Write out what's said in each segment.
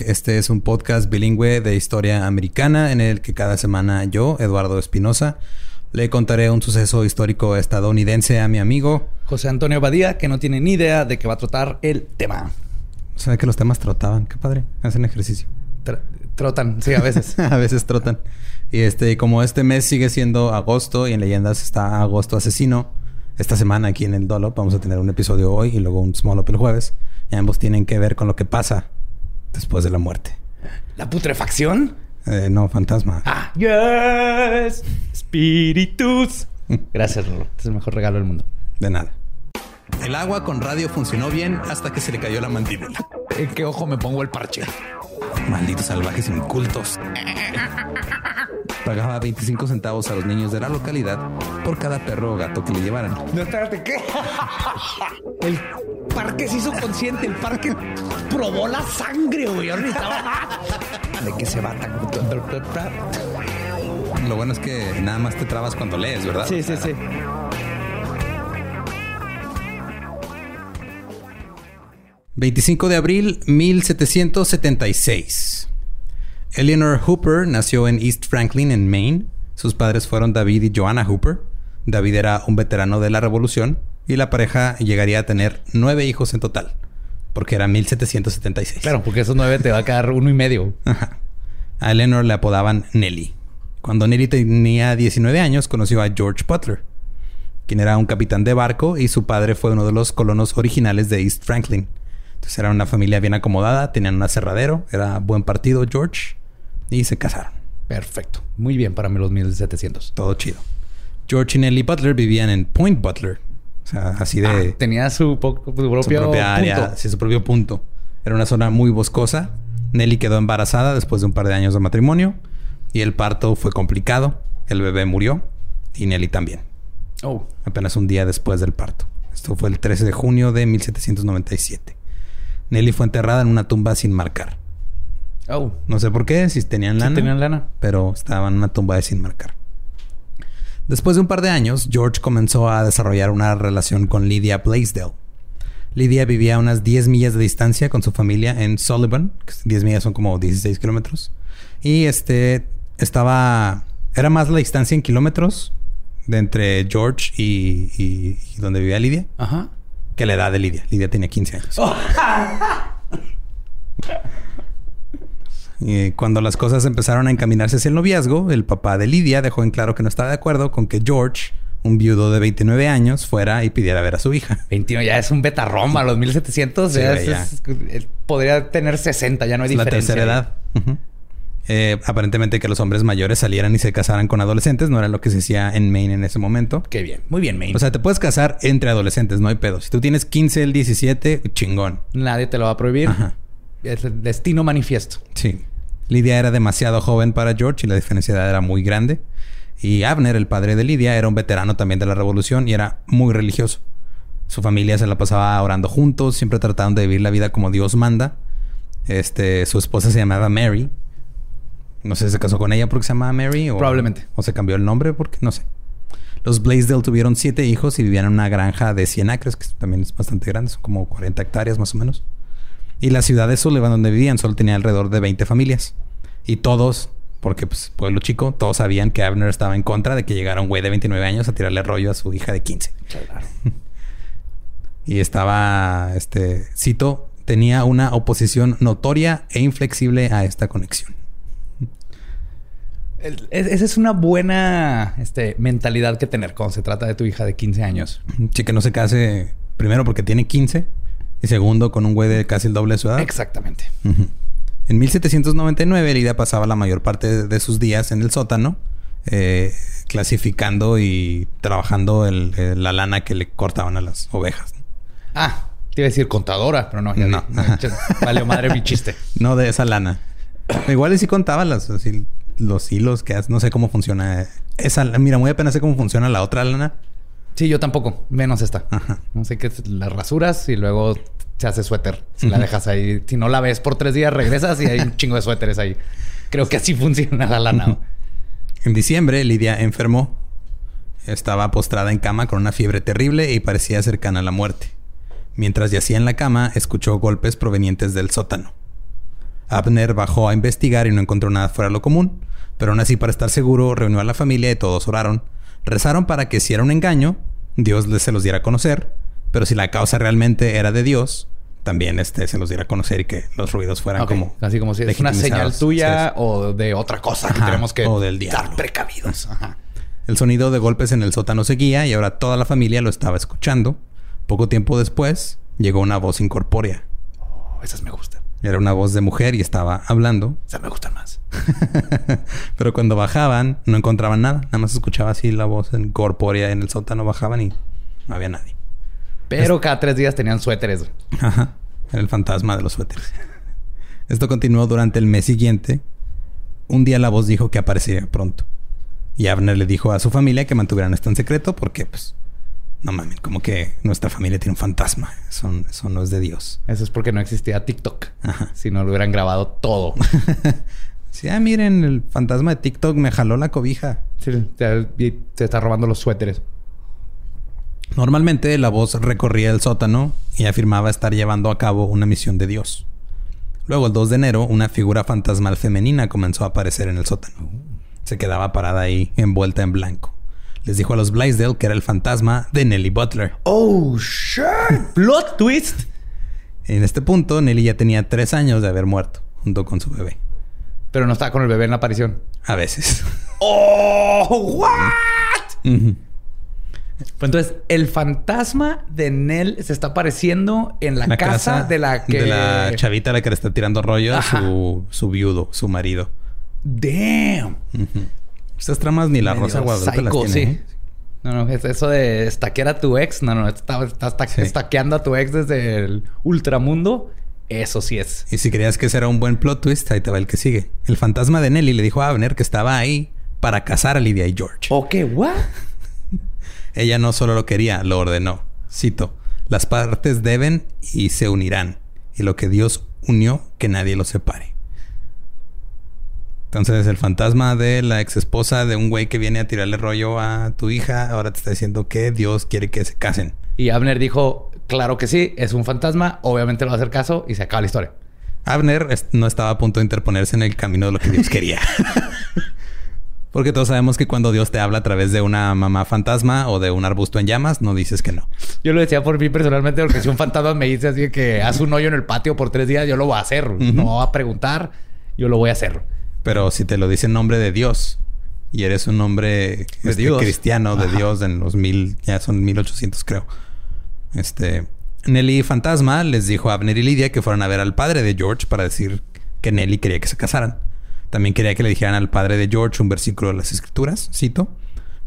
Este es un podcast bilingüe de historia americana en el que cada semana yo, Eduardo Espinosa, le contaré un suceso histórico estadounidense a mi amigo José Antonio Badía, que no tiene ni idea de qué va a tratar el tema. O sea que los temas trotaban, qué padre, hacen ejercicio. Tr- trotan, sí, a veces. a veces trotan. Y este, como este mes sigue siendo agosto y en leyendas está agosto asesino, esta semana aquí en el Dolop vamos a tener un episodio hoy y luego un small up el jueves. Y ambos tienen que ver con lo que pasa después de la muerte. ¿La putrefacción? Eh, no, fantasma. Ah, yes. Espíritus. Gracias, Rolo. Este es el mejor regalo del mundo. De nada. El agua con radio funcionó bien hasta que se le cayó la mandíbula. ¿En qué ojo me pongo el parche? Malditos salvajes incultos. Pagaba 25 centavos a los niños de la localidad por cada perro o gato que le llevaran. No, espérate, ¿qué? El parque se hizo consciente. El parque probó la sangre, güey. Ahora necesitaba- ¿De qué se va tan...? Lo bueno es que nada más te trabas cuando lees, ¿verdad? Sí, sí, sí. ...25 de abril 1776... Eleanor Hooper nació en East Franklin, en Maine. Sus padres fueron David y Joanna Hooper. David era un veterano de la Revolución y la pareja llegaría a tener nueve hijos en total, porque era 1776. Claro, porque esos nueve te va a quedar uno y medio. Ajá. A Eleanor le apodaban Nelly. Cuando Nelly tenía 19 años, conoció a George Butler, quien era un capitán de barco y su padre fue uno de los colonos originales de East Franklin. Entonces era una familia bien acomodada, tenían un aserradero, era buen partido George y se casaron. Perfecto. Muy bien para mí los 1700. Todo chido. George y Nelly Butler vivían en Point Butler. O sea, así de Ah, tenía su, po- su propio su propia área, punto. sí, su propio punto. Era una zona muy boscosa. Nelly quedó embarazada después de un par de años de matrimonio y el parto fue complicado. El bebé murió y Nelly también, Oh, apenas un día después del parto. Esto fue el 13 de junio de 1797. Nelly fue enterrada en una tumba sin marcar. oh. No sé por qué, si tenían lana, tenían lana. pero estaba en una tumba de sin marcar. Después de un par de años, George comenzó a desarrollar una relación con Lydia Blaisdell. Lydia vivía a unas 10 millas de distancia con su familia en Sullivan. que 10 millas son como 16 kilómetros. Y este estaba... Era más la distancia en kilómetros de entre George y, y- y donde vivía Lydia Ajá. que la edad de Lydia. Lydia tenía 15 años. Y cuando las cosas empezaron a encaminarse hacia el noviazgo, el papá de Lydia dejó en claro que no estaba de acuerdo con que George, un viudo de 29 años, fuera y pidiera ver a su hija. 21 ya es un beta Roma, los 1700 Sí, ya, güey, es- ya. es- él podría tener 60, ya no hay Es la diferencia. tercera edad. Eh, aparentemente que los hombres mayores salieran y se casaran con adolescentes no era lo que se hacía en Maine en ese momento. Qué bien, muy bien, Maine. O sea, te puedes casar entre adolescentes, no hay pedo. Si tú tienes 15, el 17, chingón. Nadie te lo va a prohibir. Ajá. Es el destino manifiesto. Sí. Lidia era demasiado joven para George y la diferencia de edad era muy grande. Y Abner, el padre de Lidia, era un veterano también de la revolución y era muy religioso. Su familia se la pasaba orando juntos, siempre trataban de vivir la vida como Dios manda. Este, su esposa se llamaba Mary. No sé si se casó con ella porque se llamaba Mary o Probablemente. o se cambió el nombre porque no sé. Los Blaisdell tuvieron siete hijos y vivían en una granja de 100 acres, que también es bastante grande, son como 40 hectáreas más o menos. Y la ciudad de Sullivan, donde vivían, solo tenía alrededor de 20 familias. Y todos, porque pues pueblo chico, todos sabían que Abner estaba en contra de que llegara un güey de 29 años a tirarle rollo a su hija de 15. Y estaba, este, cito, tenía una oposición notoria e inflexible a esta conexión. El- esa es una buena este, mentalidad que tener cuando se trata de tu hija de 15 años. Sí, que no se case primero porque tiene 15 y segundo con un güey de casi el doble de su edad. Exactamente. En 1799, Lidia pasaba la mayor parte de sus días en el sótano, eh, clasificando y trabajando el- el- la lana que le cortaban a las ovejas. Ah, te iba a decir contadora, pero no. ya No. Vale, madre mi chiste. No de esa lana. Igual y sí contaba las, así, los hilos que hace. No sé cómo funciona esa. Mira, muy apenas sé cómo funciona la otra lana. Sí, yo tampoco. Menos esta. Ajá. No sé qué es. Las rasuras y luego se hace suéter. Si la dejas ahí. Si no la ves por tres días, regresas y hay un chingo de suéteres ahí. Creo que así funciona la lana. En diciembre, Lidia enfermó. Estaba postrada en cama con una fiebre terrible y parecía cercana a la muerte. Mientras yacía en la cama, escuchó golpes provenientes del sótano. Abner bajó a investigar y no encontró nada fuera de lo común, pero aún así para estar seguro reunió a la familia y todos oraron. Rezaron para que si era un engaño, Dios les se los diera a conocer, pero si la causa realmente era de Dios, también este se los diera a conocer y que los ruidos fueran como Así como si es una señal tuya Sí, o de otra cosa que tenemos que o del estar precavidos. Ajá. El sonido de golpes en el sótano seguía y ahora toda la familia lo estaba escuchando. Poco tiempo después llegó una voz incorpórea. Oh, esas me gustan. Era una voz de mujer y estaba hablando. Esas me gustan más. Pero cuando bajaban no encontraban nada. Nada más escuchaba así la voz incorpórea en el sótano. Bajaban y no había nadie. Pero cada tres días tenían suéteres. Ajá. Era el fantasma de los suéteres. Esto continuó durante el mes siguiente. Un día la voz dijo que aparecería pronto. Y Abner le dijo a su familia que mantuvieran esto en secreto porque, pues, no mames, como que nuestra familia tiene un fantasma. Eso, eso no es de Dios. Eso es porque no existía TikTok. Ajá. Si no lo hubieran grabado todo. Sí, ah, miren, el fantasma de TikTok me jaló la cobija. Sí, te, y te está robando los suéteres. Normalmente la voz recorría el sótano y afirmaba estar llevando a cabo una misión de Dios. Luego, el 2 de enero, una figura fantasmal femenina comenzó a aparecer en el sótano. Se quedaba parada ahí, envuelta en blanco. Les dijo a los Blaisdell que era el fantasma de Nellie Butler. Oh, shit. Plot twist. En este punto, Nellie ya tenía tres años de haber muerto, junto con su bebé. Pero no estaba con el bebé en la aparición. A veces. Oh, what? Pues entonces, el fantasma de Nell se está apareciendo en la, casa, de la que. de la chavita a la que le está tirando rollo su, su viudo, su marido. Damn. Estas tramas ni la Medio Rosa Guadalupe las tiene. sí. ¿eh? No, no, es eso de estaquear a tu ex. No, no, está, está, está Sí. estaqueando a tu ex desde el ultramundo. Eso sí es. Y si creías que ese era un buen plot twist, ahí te va el que sigue. El fantasma de Nelly le dijo a Abner que estaba ahí para casar a Lydia y George. ¿O qué? ¿What? Ella no solo lo quería, lo ordenó. Cito: Las partes deben y se unirán. Y lo que Dios unió, que nadie lo separe. Entonces, el fantasma de la ex esposa de un güey que viene a tirarle rollo a tu hija, ahora te está diciendo que Dios quiere que se casen. Y Abner dijo, claro que sí, es un fantasma, obviamente le va a hacer caso y se acaba la historia. Abner no estaba a punto de interponerse en el camino de lo que Dios quería. Porque todos sabemos que cuando Dios te habla a través de una mamá fantasma o de un arbusto en llamas, no dices que no. Yo lo decía por mí personalmente porque si un fantasma me dice así que haz un hoyo en el patio por tres días, yo lo voy a hacer. No voy a preguntar, yo lo voy a hacer. Pero si te lo dice en nombre de Dios y eres un hombre De este, Dios. cristiano de Ajá. Dios en los mil, ya son 1800 creo. Este, Nelly Fantasma les dijo a Abner y Lidia que fueran a ver al padre de George para decir que Nelly quería que se casaran. También quería que le dijeran al padre de George un versículo de las escrituras, cito,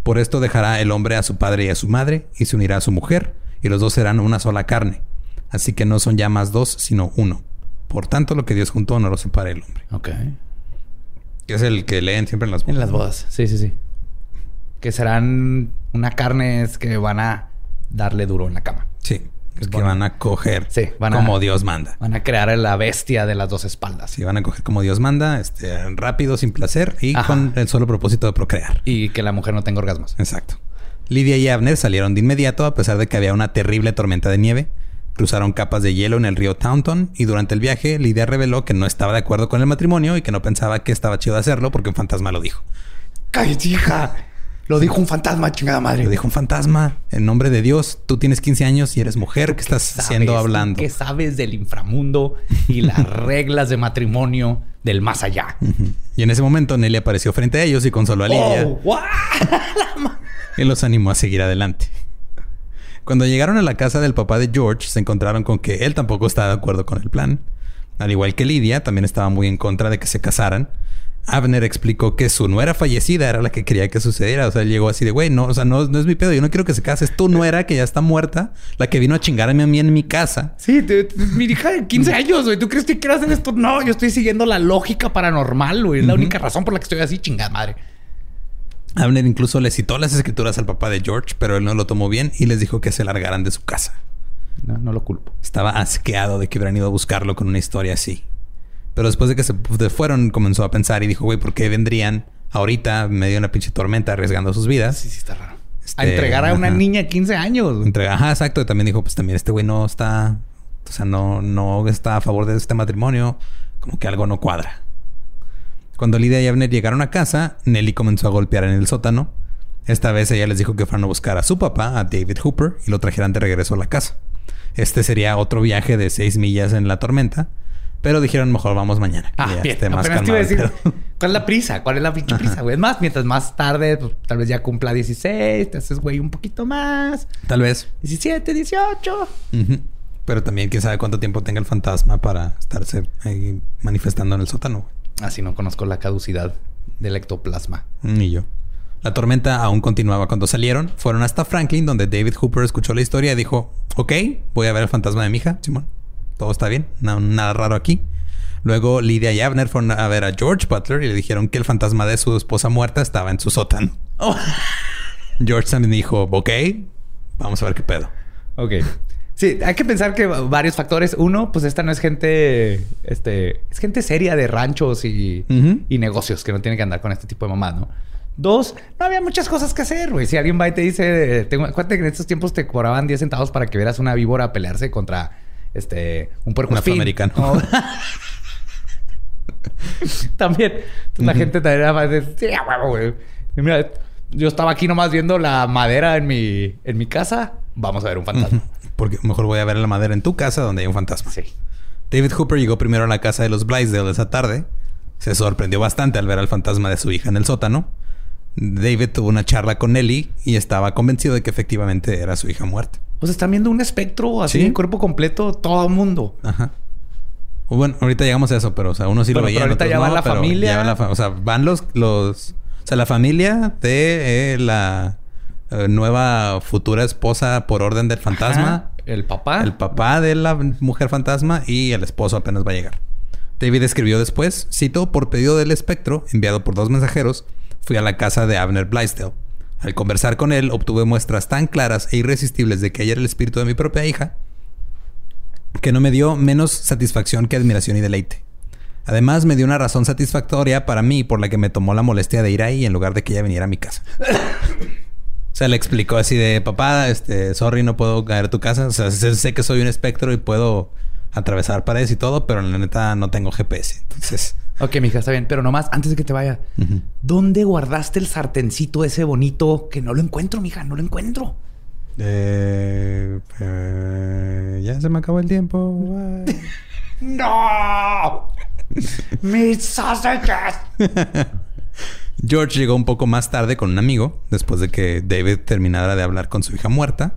por esto dejará el hombre a su padre y a su madre y se unirá a su mujer y los dos serán una sola carne. Así que no son ya más dos, sino uno. Por tanto, lo que Dios juntó no lo separe el hombre. Ok. Que es el que leen siempre en las En las bodas, sí, sí, sí. Que serán una carnes que van a darle duro en la cama. Sí. Es que van a coger Sí, van a- como Dios manda. Van a crear a la bestia de las dos espaldas. Sí, van a coger como Dios manda, este, rápido, sin placer y Ajá. con el solo propósito de procrear. Y que la mujer no tenga orgasmos. Exacto. Lidia y Abner salieron de inmediato a pesar de que había una terrible tormenta de nieve. Cruzaron capas de hielo en el río Taunton y durante el viaje Lidia reveló que no estaba de acuerdo con el matrimonio y que no pensaba que estaba chido hacerlo porque un fantasma lo dijo. ¡Cállate, hija! Lo dijo un fantasma, chingada madre. Lo dijo un fantasma, en nombre de Dios, tú tienes 15 años y eres mujer, ¿qué estás ¿Sabes? haciendo ¿Tú hablando? ¿Qué sabes del inframundo y las reglas de matrimonio del más allá? Y en ese momento Nelly apareció frente a ellos y consoló a Lidia. Oh, y los animó a seguir adelante. Cuando llegaron a la casa del papá de George, se encontraron con que él tampoco estaba de acuerdo con el plan. Al igual que Lidia, también estaba muy en contra de que se casaran. Abner explicó que su nuera fallecida era la que quería que sucediera. O sea, él llegó así de, güey, no, o sea, no, no es mi pedo. Yo no quiero que se case. Es tu nuera que ya está muerta, la que vino a chingarme a mí en mi casa. Sí, te- te- mi hija de 15 años, güey. ¿Tú crees que quiero hacer esto? No, yo estoy siguiendo la lógica paranormal, güey. Es la única razón por la que estoy así, chingada madre. Abner incluso le citó las escrituras al papá de George, pero él no lo tomó bien y les dijo que se largaran de su casa. No, no lo culpo. Estaba asqueado de que hubieran ido a buscarlo con una historia así. Pero después de que se fueron, comenzó a pensar y dijo, güey, ¿por qué vendrían ahorita, en medio de una pinche tormenta, arriesgando sus vidas? Sí, sí, está raro. Este, a entregar a una niña de 15 años. güey. Entre- Ajá, exacto. Y también dijo, pues también este güey no está, o sea, no, no está a favor de este matrimonio. Como que algo no cuadra. Cuando Lidia y Abner llegaron a casa, Nelly comenzó a golpear en el sótano. Esta vez ella les dijo que fueran a buscar a su papá, a David Hooper, y lo trajeran de regreso a la casa. Este sería otro viaje de seis millas en la tormenta. Pero dijeron, mejor vamos mañana. Ah, bien. esté más Apenas te iba a calmado decir. ¿cuál es la prisa? ¿Cuál es la pinche prisa, güey? Es más, mientras más tarde, pues, tal vez ya cumpla 16, te haces, güey, un poquito más. Tal vez. 17, 18. Ujú. Pero también quién sabe cuánto tiempo tenga el fantasma para estarse ahí manifestando en el sótano. güey. Así no conozco la caducidad del ectoplasma. Ni yo. La tormenta aún continuaba cuando salieron. Fueron hasta Franklin, donde David Hooper escuchó la historia y dijo: Ok, voy a ver el fantasma de mi hija, Simón. Todo está bien, no- nada raro aquí. Luego Lydia y Abner fueron a ver a George Butler y le dijeron que el fantasma de su esposa muerta estaba en su sótano. George también dijo: Ok, vamos a ver qué pedo. Ok. Sí, hay que pensar que varios factores. Uno, pues esta no es gente, este, es gente seria de ranchos y, y negocios que no tiene que andar con este tipo de mamás, ¿no? Dos, no había muchas cosas que hacer, güey. Si alguien va y te dice, tengo, acuérdate que en estos tiempos te cobraban 10 centavos para que vieras una víbora pelearse contra, este, un puerco afroamericano. También. Entonces, la gente también era más de, sí, a huevo, güey. Y mira, yo estaba aquí nomás viendo la madera en mi, en mi casa. Vamos a ver un fantasma. Porque mejor voy a ver la madera en tu casa donde hay un fantasma. Sí. David Hooper llegó primero a la casa de los Blaisdell esa tarde. Se sorprendió bastante al ver al fantasma de su hija en el sótano. David tuvo una charla con Nelly y estaba convencido de que efectivamente era su hija muerta. O sea, están viendo un espectro así Sí. cuerpo completo, todo el mundo. Ajá. Bueno, ahorita llegamos a eso, pero o sea, uno sí Bueno, lo veía. pero ahorita ya va no, la familia. ya va la fa- o sea, van los, los. O sea, la familia de eh, la eh, nueva futura esposa por orden del fantasma. Ajá. El papá. El papá de la mujer fantasma y el esposo apenas va a llegar. David escribió después, cito, por pedido del espectro, enviado por dos mensajeros, fui a la casa de Abner Blaisdell. Al conversar con él, obtuve muestras tan claras e irresistibles de que ella era el espíritu de mi propia hija, que no me dio menos satisfacción que admiración y deleite. Además, me dio una razón satisfactoria para mí por la que me tomó la molestia de ir ahí en lugar de que ella viniera a mi casa. O sea, le explicó así de, papá, este, sorry, no puedo caer a tu casa. O sea, sé, que soy un espectro y puedo atravesar paredes y todo, pero la neta no tengo GPS. Entonces, Ok, mija, está bien. Pero nomás, antes de que te vaya. ¿dónde guardaste el sartencito ese bonito? Que no lo encuentro, mija, no lo encuentro. Eh, eh, ya se me acabó el tiempo. ¡No! ¡Mis sausages! George llegó un poco más tarde con un amigo, después de que David terminara de hablar con su hija muerta.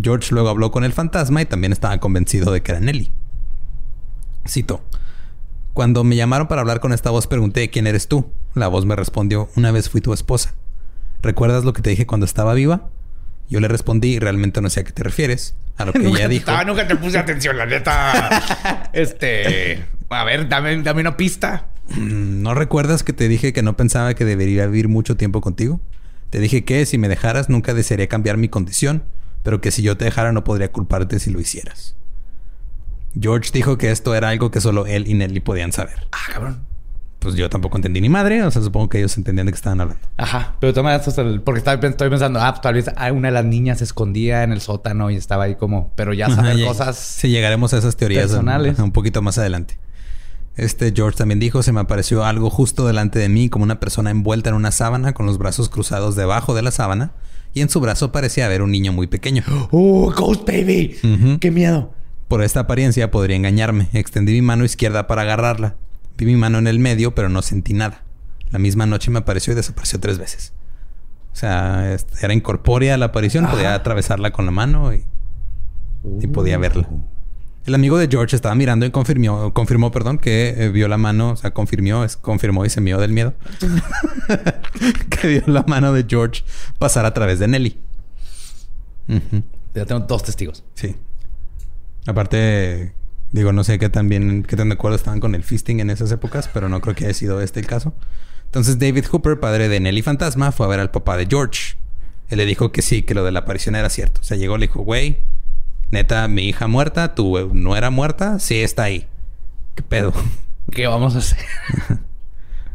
George luego habló con el fantasma y también estaba convencido de que era Nelly. Cito. Cuando me llamaron para hablar con esta voz pregunté ¿quién eres tú? La voz me respondió una vez fui tu esposa. ¿Recuerdas lo que te dije cuando estaba viva? Yo le respondí realmente no sé a qué te refieres. A lo que nunca, ella dijo. Nunca te puse atención, la neta. este. A ver, dame, dame una pista. Mm, ¿No recuerdas que te dije que no pensaba que debería vivir mucho tiempo contigo? Te dije que si me dejaras nunca desearía cambiar mi condición, pero que si yo te dejara no podría culparte si lo hicieras. George dijo que esto era algo que solo él y Nelly podían saber. Ah, cabrón. Pues yo tampoco entendí ni madre, o sea, supongo que ellos entendían de qué estaban hablando. Ajá, pero toma esto, porque estaba, estoy pensando, ah, pues, tal vez ah, una de las niñas se escondía en el sótano y estaba ahí como, pero ya saber Ajá, cosas. Sí, llegaremos a esas teorías personales. Un, un poquito más adelante. Este George también dijo, se me apareció algo justo delante de mí, como una persona envuelta en una sábana con los brazos cruzados debajo de la sábana, y en su brazo parecía haber un niño muy pequeño. ¡Oh, Ghost Baby! ¡Qué miedo! Por esta apariencia podría engañarme. Extendí mi mano izquierda para agarrarla. Vi mi mano en el medio, pero no sentí nada. La misma noche me apareció y desapareció tres veces. O sea, era incorpórea la aparición, podía Ajá. atravesarla con la mano y, y podía verla. El amigo de George estaba mirando y confirmó, confirmó perdón, que eh, vio la mano, o sea, confirmó, es- confirmó y se mió del miedo. que vio la mano de George pasar a través de Nelly. Ujú, Ya tengo dos testigos. Sí. Aparte, digo, no sé qué tan bien, qué tan de acuerdo estaban con el fisting en esas épocas, pero no creo que haya sido este el caso. Entonces David Hooper, padre de Nelly Fantasma, fue a ver al papá de George. Él le dijo que sí, que lo de la aparición era cierto. O sea, llegó le dijo, güey, neta, mi hija muerta, tu eh, no era muerta, sí está ahí. ¿Qué pedo? ¿Qué vamos a hacer?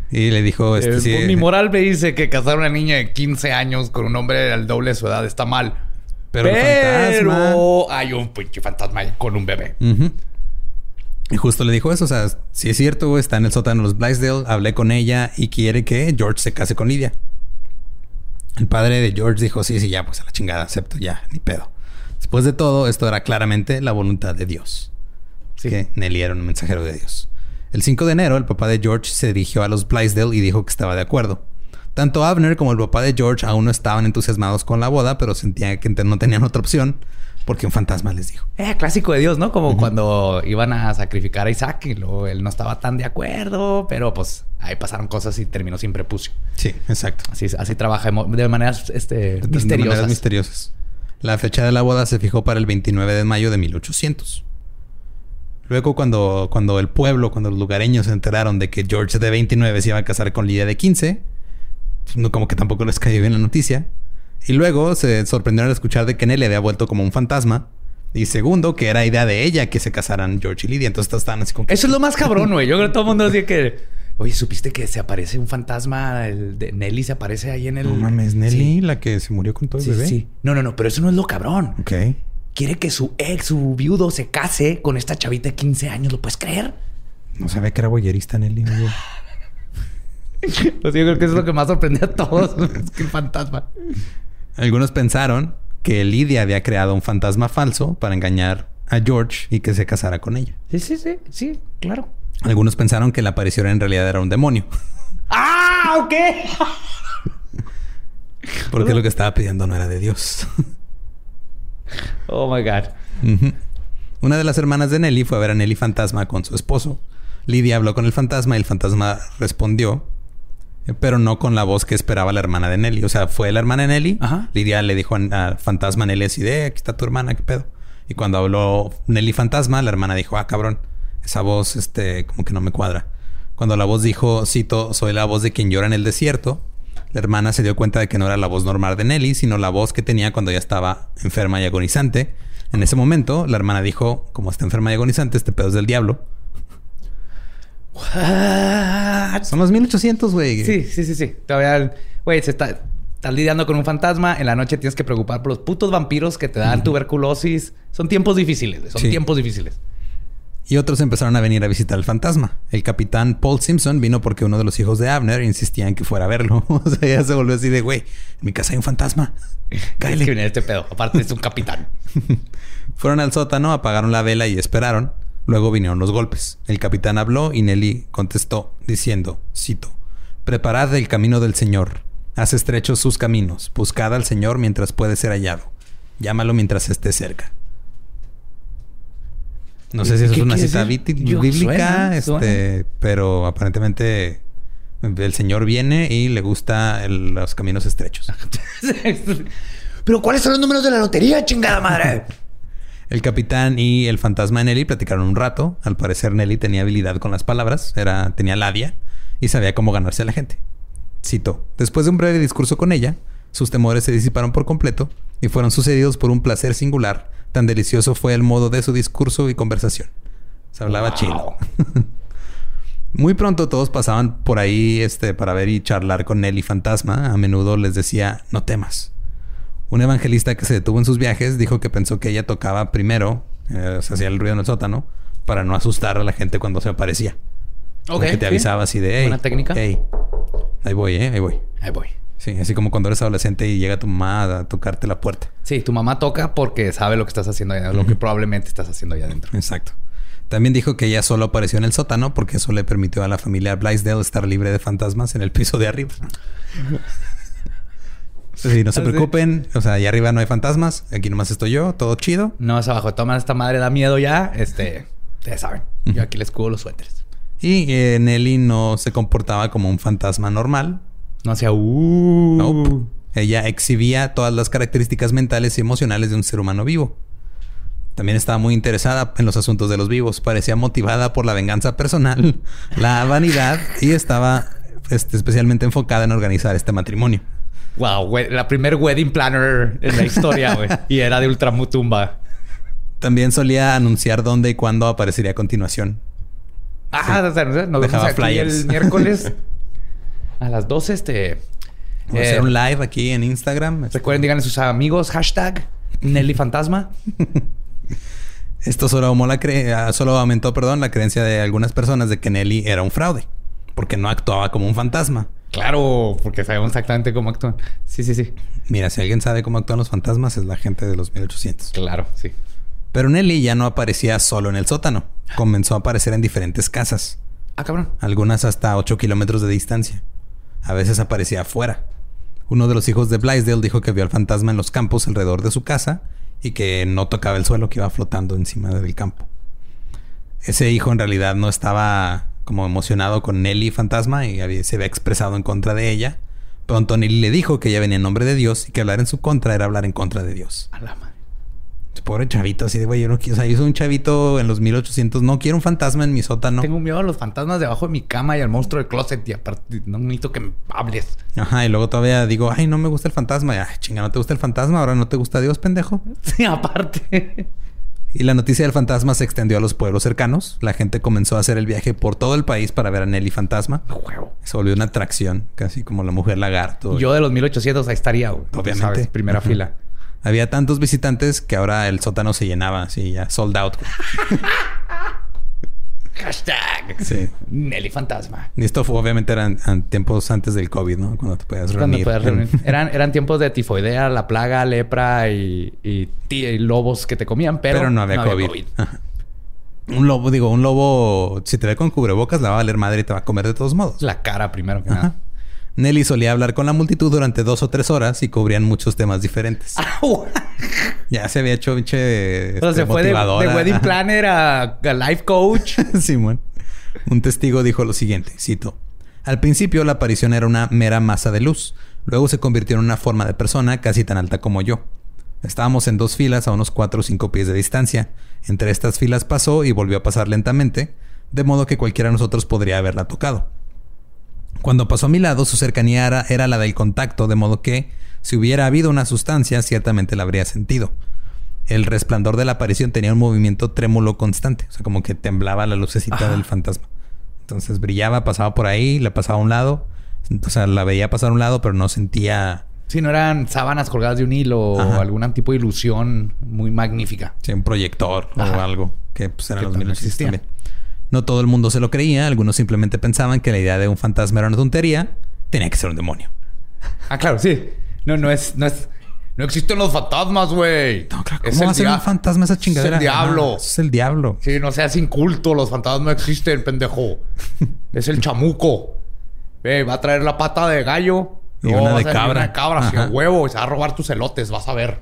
Y le dijo, este, Eh, sí, Mi moral me dice que casar a una niña de 15 años con un hombre al doble de su edad está mal. Pero. Pero hay un pinche fantasma con un bebé. Y justo le dijo eso, o sea, si es cierto, está en el sótano de los Blaisdell, hablé con ella y quiere que George se case con Lidia. El padre de George dijo, sí, sí, ya, pues a la chingada, acepto, ya, ni pedo. Después de todo, esto era claramente la voluntad de Dios. Que Nelly era un mensajero de Dios. El 5 de enero, el papá de George se dirigió a los Blaisdell y dijo que estaba de acuerdo. Tanto Abner como el papá de George aún no estaban entusiasmados con la boda, pero sentían que no tenían otra opción porque un fantasma les dijo. Eh, clásico de Dios, ¿no? Como cuando iban a sacrificar a Isaac y luego él no estaba tan de acuerdo, pero pues ahí pasaron cosas y terminó sin prepucio. Sí, exacto. Así, así trabaja de maneras este, De- de misteriosas. maneras misteriosas. La fecha de la boda se fijó para el 29 de mayo de 1800. Luego, cuando, cuando el pueblo, cuando los lugareños se enteraron de que George de 29 se iba a casar con Lidia de 15, pues, no, como que tampoco les cayó bien la noticia. Y luego se sorprendieron al escuchar de que Nelly había vuelto como un fantasma. Y segundo, que era idea de ella que se casaran George y Lidia. Entonces estaban así como que... Eso es lo más cabrón, güey. Yo creo que todo el mundo decía que... Oye, ¿supiste que se aparece un fantasma? El de Nelly se aparece ahí en el... No mames, Nelly, Sí. la que se murió con todo el Sí, bebé. sí. No, no, no. Pero eso no es lo cabrón. Ok. Quiere que su ex, su viudo, se case con esta chavita de 15 años. ¿Lo puedes creer? No sabía que era boyerista Nelly. Pues yo creo que eso es lo que más sorprende a todos. es que el fantasma. Algunos pensaron que Lidia había creado un fantasma falso para engañar a George y que se casara con ella. Sí, sí, sí. Sí, claro. Algunos pensaron que la aparición en realidad era un demonio, ¡Ah! ¿Ok? porque lo que estaba pidiendo no era de Dios. Oh, my God. Una de las hermanas de Nelly fue a ver a Nelly fantasma con su esposo. Lidia habló con el fantasma y el fantasma respondió, pero no con la voz que esperaba la hermana de Nelly. O sea, fue la hermana de Nelly. Ajá. Lidia le dijo al fantasma a Nelly así de, "Eh, aquí está tu hermana, qué pedo. Y cuando habló Nelly fantasma, la hermana dijo, ah, cabrón, esa voz, este, como que no me cuadra. Cuando la voz dijo, cito, soy la voz de quien llora en el desierto, la hermana se dio cuenta de que no era la voz normal de Nelly, sino la voz que tenía cuando ya estaba enferma y agonizante. En ese momento, la hermana dijo, como está enferma y agonizante, este pedo es del diablo. What? Son los 1800, güey. Sí, sí, sí, sí. Todavía, güey, se está... Estás lidiando con un fantasma. En la noche tienes que preocupar por los putos vampiros que te dan tuberculosis. Son tiempos difíciles. güey. Son Sí. tiempos difíciles. Y otros empezaron a venir a visitar al fantasma. El capitán Paul Simpson vino porque uno de los hijos de Abner insistía en que fuera a verlo. o sea, ya se volvió así de, güey, en mi casa hay un fantasma. Tienes que venir este pedo. Aparte es un capitán. Fueron al sótano, apagaron la vela y esperaron. Luego vinieron los golpes. El capitán habló y Nelly contestó diciendo, cito, Preparad el camino del Señor. Haz estrechos sus caminos. Buscad al Señor mientras puede ser hallado. Llámalo mientras esté cerca. No sé si eso ¿Qué es una cita bíblica, suena, este, pero aparentemente el Señor viene y le gusta el- los caminos estrechos. Pero ¿cuáles son los números de la lotería, chingada madre? El capitán y el fantasma de Nelly platicaron un rato. Al parecer Nelly tenía habilidad con las palabras, era, tenía labia y sabía cómo ganarse a la gente. Cito, después de un breve discurso con ella, sus temores se disiparon por completo y fueron sucedidos por un placer singular. Tan delicioso fue el modo de su discurso y conversación. Se hablaba Wow. chido. Muy pronto todos pasaban por ahí este, para ver y charlar con Nelly Fantasma. A menudo les decía, no temas. Un evangelista que se detuvo en sus viajes dijo que pensó que ella tocaba primero, eh, se hacía el ruido en el sótano, para no asustar a la gente cuando se aparecía. Ok, que te sí. avisaba así de, hey, Buena técnica. hey, ahí voy, eh, ahí voy. Ahí voy. Sí, así como cuando eres adolescente y llega tu mamá a tocarte la puerta. Sí, tu mamá toca porque sabe lo que estás haciendo allá, lo que probablemente estás haciendo allá adentro. Exacto. También dijo que ella solo apareció en el sótano porque eso le permitió a la familia Blaisdell estar libre de fantasmas en el piso de arriba. Sí, no se preocupen. O sea, allá arriba no hay fantasmas. Aquí nomás estoy yo, todo chido. No, es abajo. Toma, esta madre da miedo ya. Este, ustedes saben. Yo aquí les cubo los suéteres. Y eh, Nelly no se comportaba como un fantasma normal. No sea, uh. Nope. Ella exhibía todas las características mentales y emocionales de un ser humano vivo. También estaba muy interesada en los asuntos de los vivos. Parecía motivada por la venganza personal, la vanidad y estaba este, especialmente enfocada en organizar este matrimonio. Wow, we- la primer wedding planner en la historia, güey. y era de Ultramutumba. También solía anunciar dónde y cuándo aparecería a continuación. Ah, o sea, nos vemos Dejaba aquí flyers. el miércoles a las 12, este... Vamos a eh, hacer un live aquí en Instagram. Recuerden, digan a sus amigos, hashtag Nelly Fantasma. Esto solo, aumentó la cre- ah, solo aumentó perdón, la creencia de algunas personas de que Nelly era un fraude. Porque no actuaba como un fantasma. Claro, porque sabemos exactamente cómo actúan. Sí, sí, sí. Mira, si alguien sabe cómo actúan los fantasmas es la gente de los 1800. Claro, sí. Pero Nelly ya no aparecía solo en el sótano. Comenzó a aparecer en diferentes casas. Ah, cabrón. Algunas hasta 8 kilómetros de distancia. A veces aparecía afuera. Uno de los hijos de Blaisdell dijo que vio al fantasma en los campos alrededor de su casa y que no tocaba el suelo, que iba flotando encima del campo. Ese hijo en realidad no estaba como emocionado con Nelly fantasma y había- se había expresado en contra de ella. Pronto Nelly le dijo que ella venía en nombre de Dios y que hablar en su contra era hablar en contra de Dios. A la madre. Pobre chavito, así de, güey, yo no quiero, o sea, yo soy un chavito en los 1800, no quiero un fantasma en mi sótano. Tengo miedo a los fantasmas debajo de mi cama y al monstruo del closet. Y aparte, no necesito que me hables. Ajá, y luego todavía digo, ay, no me gusta el fantasma. Y, ay, chinga, ¿no te gusta el fantasma? Ahora no te gusta Dios, pendejo. Sí, aparte. Y la noticia del fantasma se extendió a los pueblos cercanos. La gente comenzó a hacer el viaje por todo el país para ver a Nelly fantasma. Se volvió una atracción, casi como la mujer lagarto. Yo de los 1800 ahí estaría, Obviamente. sabes, primera Ajá. fila. Había tantos visitantes que ahora el sótano se llenaba, así ya sold out. Hashtag. Sí. Nelly Fantasma. Y esto fue, obviamente eran an- tiempos antes del COVID, ¿no? Cuando te podías Cuando reunir. puedas reunir. Eran, eran tiempos de tifoidea, la plaga, lepra y, y, ti- y lobos que te comían, pero, Pero, no había COVID. Un lobo, digo, un lobo, si te ve con cubrebocas, la va a valer madre y te va a comer de todos modos. La cara primero que Ajá. nada. Nelly solía hablar con la multitud durante dos o tres horas y cubrían muchos temas diferentes. Ya se había hecho pinche. O sea, este, se fue de, wedding planner a, a life coach. Simón. Un testigo dijo lo siguiente, cito. Al principio la aparición era una mera masa de luz. Luego se convirtió en una forma de persona casi tan alta como yo. Estábamos en dos filas a unos 4 o 5 pies de distancia. Entre estas filas pasó y volvió a pasar lentamente, de modo que cualquiera de nosotros podría haberla tocado. Cuando pasó a mi lado, su cercanía era, era la del contacto, de modo que, si hubiera habido una sustancia, ciertamente la habría sentido. El resplandor de la aparición tenía un movimiento trémulo constante, o sea, como que temblaba la lucecita Ajá. del fantasma. Entonces brillaba, pasaba por ahí, le pasaba a un lado, o sea, la veía pasar a un lado, pero no sentía Si no eran sábanas colgadas de un hilo Ajá. o algún tipo de ilusión muy magnífica. sí, un proyector o algo, que pues eran Que los también 1800 existía. también. No todo el mundo se lo creía, algunos simplemente pensaban que la idea de un fantasma era una tontería, tenía que ser un demonio. Ah, claro, sí. No, no es, no es. No existen los fantasmas, güey. No, claro, ¿cómo va a ser un fantasma esa chingadera? Es el diablo. Eso es el diablo. Sí, no seas inculto, los fantasmas no existen, pendejo. es el chamuco. Ve, va a traer la pata de gallo. Y luego una de cabra. Una cabra, a Ajá. huevo. Y se va a robar tus elotes, vas a ver.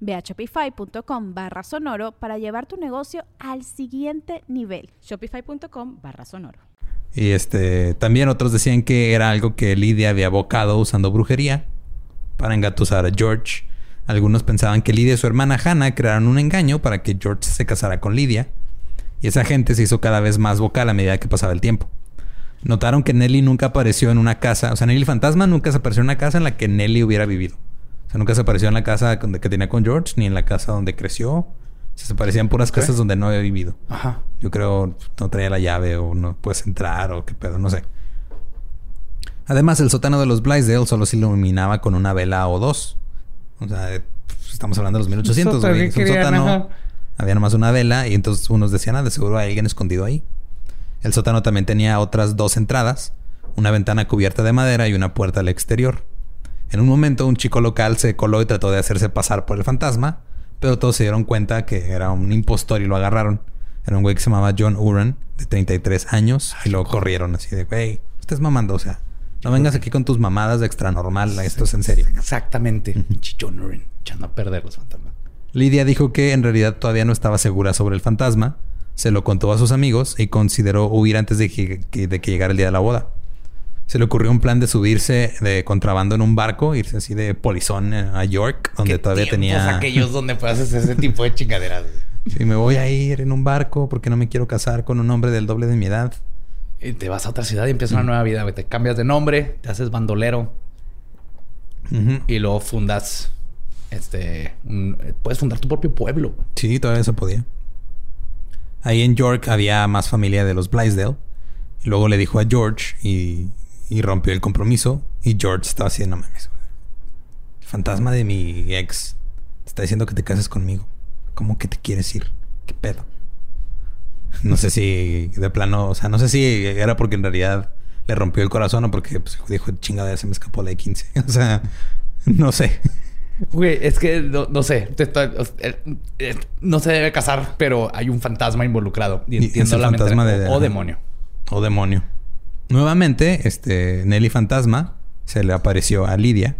Ve a shopify.com barra sonoro para llevar tu negocio al siguiente nivel. Shopify.com barra sonoro. Y este, también otros decían que era algo que Lidia había abocado usando brujería para engatusar a George. Algunos pensaban que Lidia y su hermana Hannah crearon un engaño para que George se casara con Lidia. y esa gente se hizo cada vez más vocal a medida que pasaba el tiempo. Notaron que Nelly nunca apareció en una casa, o sea, Nelly Fantasma nunca se apareció en una casa en la que Nelly hubiera vivido. O sea, nunca se apareció en la casa que tenía con George, ni en la casa donde creció. Se aparecían puras casas donde no había vivido. Ajá. Yo creo no traía la llave o no puedes entrar o qué pedo, no sé. Además, el sótano de los Blaisdell solo se iluminaba con una vela o dos. O sea, eh, estamos hablando de los 1800, güey. Es un sótano. Había nomás una vela y entonces unos decían, ah, de seguro hay alguien escondido ahí. El sótano también tenía otras dos entradas, una ventana cubierta de madera y una puerta al exterior. En un momento, un chico local se coló y trató de hacerse pasar por el fantasma, pero todos se dieron cuenta que era un impostor y lo agarraron. Era un güey que se llamaba John Uran, de 33 años, y lo corrieron así de, güey, estás mamando, o sea, no vengas aquí con tus mamadas de extra normal, esto es en serio. Exactamente. John Uran, echando a perder los fantasmas. Lidia dijo que en realidad todavía no estaba segura sobre el fantasma, se lo contó a sus amigos y consideró huir antes de que, de que llegara el día de la boda. Se le ocurrió un plan de subirse de contrabando en un barco, irse así de polizón a York, donde todavía tenía. aquellos donde hacer ese tipo de chingaderas. Sí, me voy a ir en un barco porque no me quiero casar con un hombre del doble de mi edad. Y te vas a otra ciudad y empiezas una nueva vida. Te cambias de nombre, te haces bandolero. Y luego fundas. Este. puedes fundar tu propio pueblo. Sí, todavía se podía. Ahí en York había más familia de los Blaisdell. Y luego le dijo a George y, y rompió el compromiso. Y George estaba así, no mames. El fantasma de mi ex está diciendo que te cases conmigo. ¿Cómo que te quieres ir? ¿Qué pedo? No sé si de plano, o sea, no sé si era porque en realidad le rompió el corazón o porque pues, dijo, chingada, se me escapó la de 15. o sea, no sé. Güey, es que no, sé. no se debe casar, pero hay un fantasma involucrado. Y entiendo la fantasma de, o, demonio. O demonio. Nuevamente, este Nelly Fantasma se le apareció a Lidia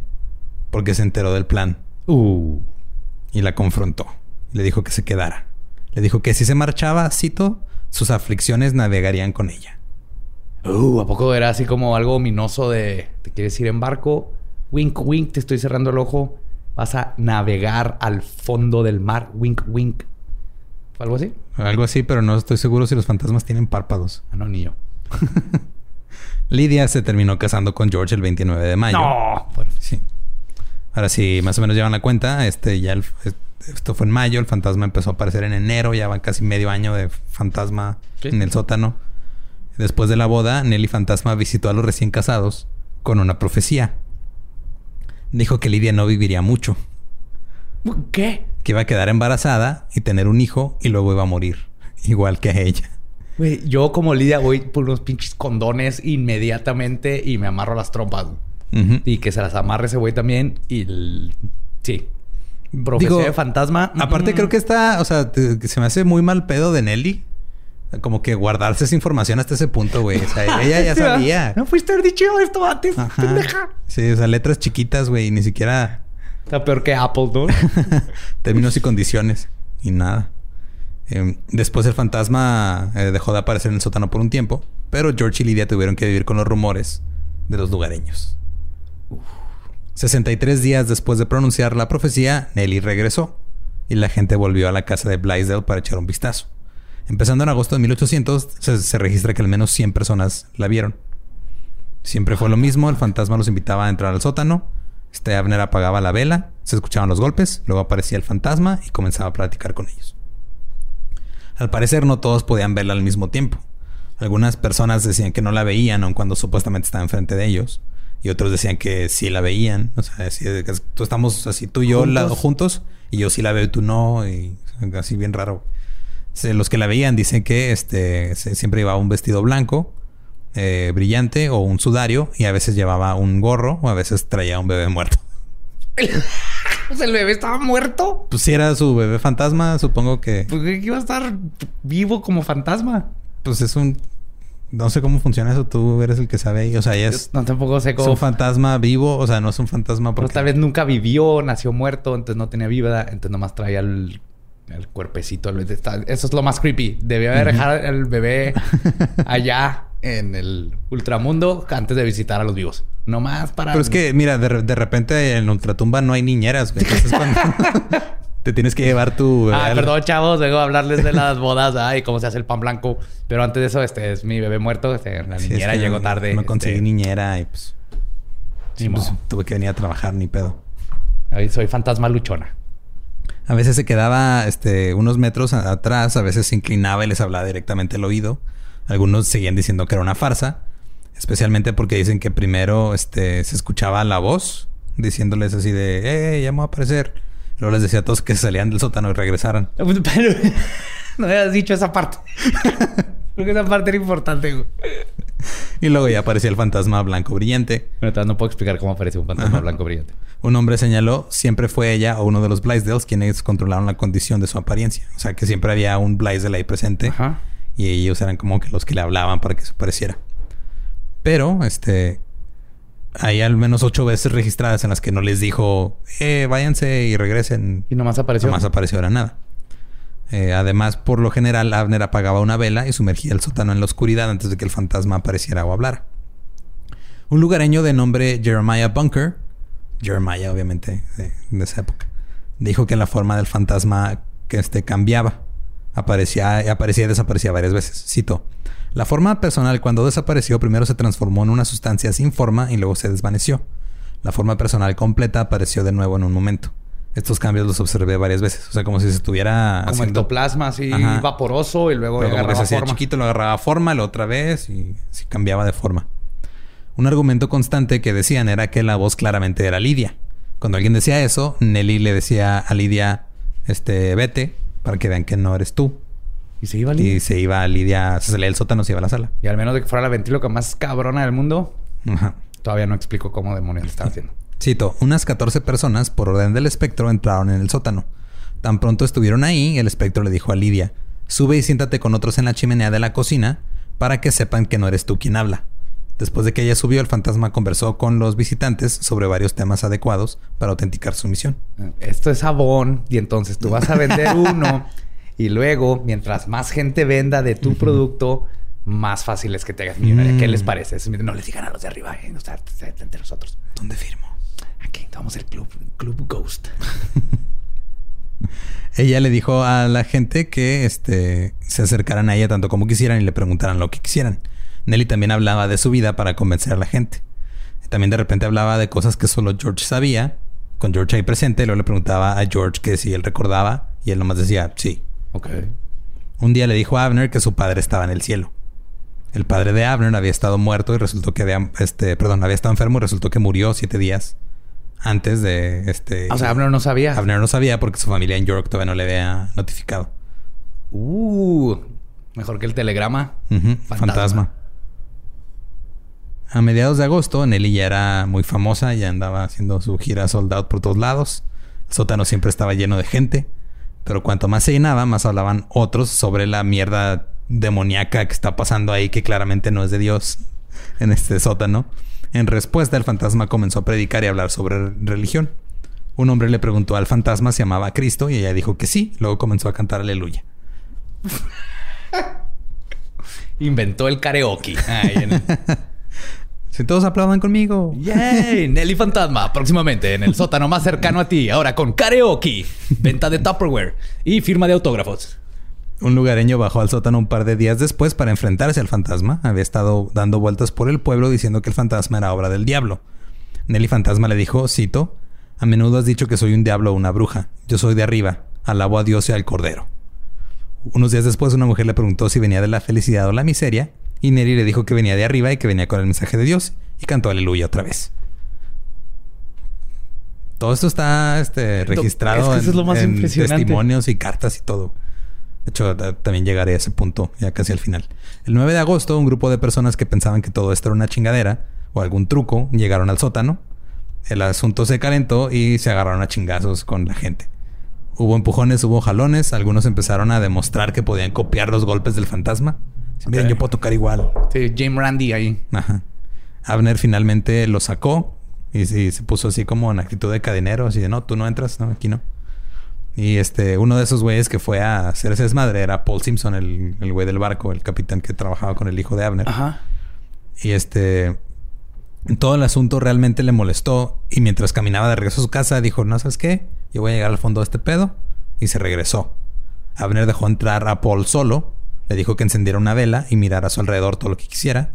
porque se enteró del plan. Uh. Y la confrontó. Le dijo que se quedara. Le dijo que si se marchaba, cito, sus aflicciones navegarían con ella. Uh, ¿a poco era así como algo ominoso de te quieres ir en barco? Wink, wink, te estoy cerrando el ojo. Vas a navegar al fondo del mar. Wink, wink. ¿Fue algo así? Algo así, pero no estoy seguro si los fantasmas tienen párpados. Ah, no, ni yo. Lidia se terminó casando con George el 29 de mayo. No. Sí. Ahora sí, más o menos llevan la cuenta. Este ya esto fue en mayo, el fantasma empezó a aparecer en enero, ya van casi medio año de fantasma en el sótano. Después de la boda, Nelly Fantasma visitó a los recién casados con una profecía dijo que Lidia no viviría mucho. ¿Qué? Que iba a quedar embarazada y tener un hijo y luego iba a morir, igual que a ella. Güey, yo como Lidia voy por unos pinches condones inmediatamente y me amarro las trompas. Y que se las amarre ese güey también y sí. Profecía de fantasma. Aparte creo que está, o sea, se me hace muy mal pedo de Nelly como que guardarse esa información hasta ese punto, güey. O sea, ella ya sabía. No fuiste haber dicho esto antes, pendeja. Sí, o sea, letras chiquitas, güey. Ni siquiera... Está peor que Apple, ¿no? Términos y condiciones. Y nada. Em, después el fantasma eh, dejó de aparecer en el sótano por un tiempo. Pero George y Lydia tuvieron que vivir con los rumores de los lugareños. 63 días después de pronunciar la profecía, Nelly regresó. Y la gente volvió a la casa de Blaisdell para echar un vistazo. Empezando en agosto de 1800, se, registra que al menos 100 personas la vieron. Siempre fue lo mismo, el fantasma los invitaba a entrar al sótano, este Abner apagaba la vela, se escuchaban los golpes, luego aparecía el fantasma y comenzaba a platicar con ellos. Al parecer no todos podían verla al mismo tiempo. Algunas personas decían que no la veían aun cuando supuestamente estaba enfrente de ellos. Y otros decían que sí la veían. O sea, tú estamos así, tú y yo ¿Juntos? juntos, y yo sí la veo y tú no. Y así bien raro los que la veían dicen que este siempre llevaba un vestido blanco, eh, brillante o un sudario y a veces llevaba un gorro o a veces traía un bebé muerto. pues el bebé estaba muerto. Pues si era su bebé fantasma, supongo que. Pues que iba a estar vivo como fantasma. Pues es un. No sé cómo funciona eso, tú eres el que sabe ahí. O sea, ya es. no tampoco sé cómo. Es un fantasma vivo, o sea, no es un fantasma porque. Pero tal vez nunca vivió, nació muerto, entonces no tenía vida, entonces nomás traía el el cuerpecito. Eso es lo más creepy. Debió haber dejado el bebé allá en el ultramundo antes de visitar a los vivos. No más para. Pero es que, mira, de, repente en Ultratumba no hay niñeras, Te tienes que llevar tu bebé. Ah, al- perdón, chavos, vengo a hablarles de las bodas ah, y cómo se hace el pan blanco. Pero antes de eso, este es mi bebé muerto. Este, la Sí, es niñera que llegó tarde. No conseguí este, niñera y pues, pues, tuve que venir a trabajar, ni pedo. Soy fantasma luchona. A veces se quedaba este, unos metros atrás, a veces se inclinaba y les hablaba directamente al oído. Algunos seguían diciendo que era una farsa, especialmente porque dicen que primero este, se escuchaba la voz diciéndoles así de, ¡eh, ya me voy a aparecer! Luego les decía a todos que salían del sótano y regresaran. Pero no habías dicho esa parte. Porque esa parte era importante, güey. Y luego ya aparecía el fantasma blanco brillante. Bueno, no puedo explicar cómo aparece un fantasma Ajá. blanco brillante. Un hombre señaló, siempre fue ella o uno de los Blaisdells quienes controlaron la condición de su apariencia. O sea, que siempre había un Blaisdell ahí presente. Ajá. Y ellos eran como que los que le hablaban para que se pareciera. Pero, este... Hay al menos ocho veces registradas en las que no les dijo... Eh, váyanse y regresen. Y nomás apareció. Nomás apareció era nada. Eh, además, por lo general, Abner apagaba una vela y sumergía el sótano en la oscuridad antes de que el fantasma apareciera o hablara. Un lugareño de nombre Jeremiah Bunker, Jeremiah obviamente de, esa época, dijo que la forma del fantasma que este cambiaba, aparecía, aparecía y desaparecía varias veces. Cito: La forma personal cuando desapareció primero se transformó en una sustancia sin forma y luego se desvaneció. La forma personal completa apareció de nuevo en un momento. Estos cambios los observé varias veces, o sea, como si se estuviera Como haciendo ectoplasma así Ajá. vaporoso y luego pero como que se agarraba hacía forma. chiquito, lo agarraba forma, la otra vez y cambiaba de forma. Un argumento constante que decían era que la voz claramente era Lidia. Cuando alguien decía eso, Nelly le decía a Lidia, este, vete, para que vean que no eres tú. Y se iba Y libre. se iba a Lidia, se salía del sótano, se iba a la sala. Y al menos de que fuera la ventríloca más cabrona del mundo, Ajá. todavía no explico cómo demonios le estaba haciendo. Cito, unas 14 personas por orden del espectro entraron en el sótano. Tan pronto estuvieron ahí, el espectro le dijo a Lidia, sube y siéntate con otros en la chimenea de la cocina para que sepan que no eres tú quien habla. Después de que ella subió, el fantasma conversó con los visitantes sobre varios temas adecuados para autenticar su misión. Esto es sabón y entonces tú vas a vender uno y luego, mientras más gente venda de tu producto, más fácil es que te hagas millonaria. ¿Qué Mm. les parece? Es- No les digan a los de arriba, eh, o sea, entre nosotros. ¿Dónde firmo? Aquí tomamos el club, club Ghost. Ella le dijo a la gente que este, se acercaran a ella tanto como quisieran y le preguntaran lo que quisieran. Nelly también hablaba de su vida para convencer a la gente. También de repente hablaba de cosas que solo George sabía, con George ahí presente. Luego le preguntaba a George que si él recordaba y él nomás decía sí. Ok. Un día le dijo a Abner que su padre estaba en el cielo. El padre de Abner había estado muerto y resultó que había, este, perdón, había estado enfermo y resultó que murió siete días antes de este. O sea, Abner no sabía. Abner no sabía porque su familia en York todavía no le había notificado. Uh, mejor que el telegrama. Fantasma. fantasma. A mediados de agosto, Nelly ya era muy famosa, ya andaba haciendo su gira sold out por todos lados. El sótano siempre estaba lleno de gente, pero cuanto más se llenaba, más hablaban otros sobre la mierda demoníaca que está pasando ahí, que claramente no es de Dios en este sótano. En respuesta, el fantasma comenzó a predicar y hablar sobre religión. Un hombre le preguntó al fantasma si amaba a Cristo y ella dijo que sí. Luego comenzó a cantar aleluya. Inventó el karaoke. En- Si todos aplaudan conmigo. ¡Yay! Nelly Fantasma, próximamente en el sótano más cercano a ti, ahora con karaoke, venta de Tupperware y firma de autógrafos. Un lugareño bajó al sótano un par de días después para enfrentarse al fantasma. Había estado dando vueltas por el pueblo diciendo que el fantasma era obra del diablo. Nelly Fantasma le dijo, cito, A menudo has dicho que soy un diablo o una bruja. Yo soy de arriba. Alabo a Dios y al Cordero. Unos días después una mujer le preguntó si venía de la felicidad o la miseria. Y Nelly le dijo que venía de arriba y que venía con el mensaje de Dios. Y cantó aleluya otra vez. Todo esto está este, registrado es que eso es lo más en impresionante. testimonios y cartas y todo. De hecho, ta- también llegaré a ese punto ya casi al final. El 9 de agosto, un grupo de personas que pensaban que todo esto era una chingadera o algún truco llegaron al sótano. El asunto se calentó y se agarraron a chingazos con la gente. Hubo empujones, hubo jalones. Algunos empezaron a demostrar que podían copiar los golpes del fantasma. Miren, yo puedo tocar igual. Sí, Jim Randy ahí. Ajá. Abner finalmente lo sacó y, y se puso así como en actitud de cadenero, así de no, tú no entras, no, aquí no. Y este, uno de esos güeyes que fue a hacer ese desmadre era Paul Simpson, el, el güey del barco, el capitán que trabajaba con el hijo de Abner. Ajá. Y este, todo el asunto realmente le molestó. Y mientras caminaba de regreso a su casa, dijo: No sabes qué, yo voy a llegar al fondo de este pedo. y se regresó. Abner dejó entrar a Paul solo, le dijo que encendiera una vela y mirara a su alrededor todo lo que quisiera.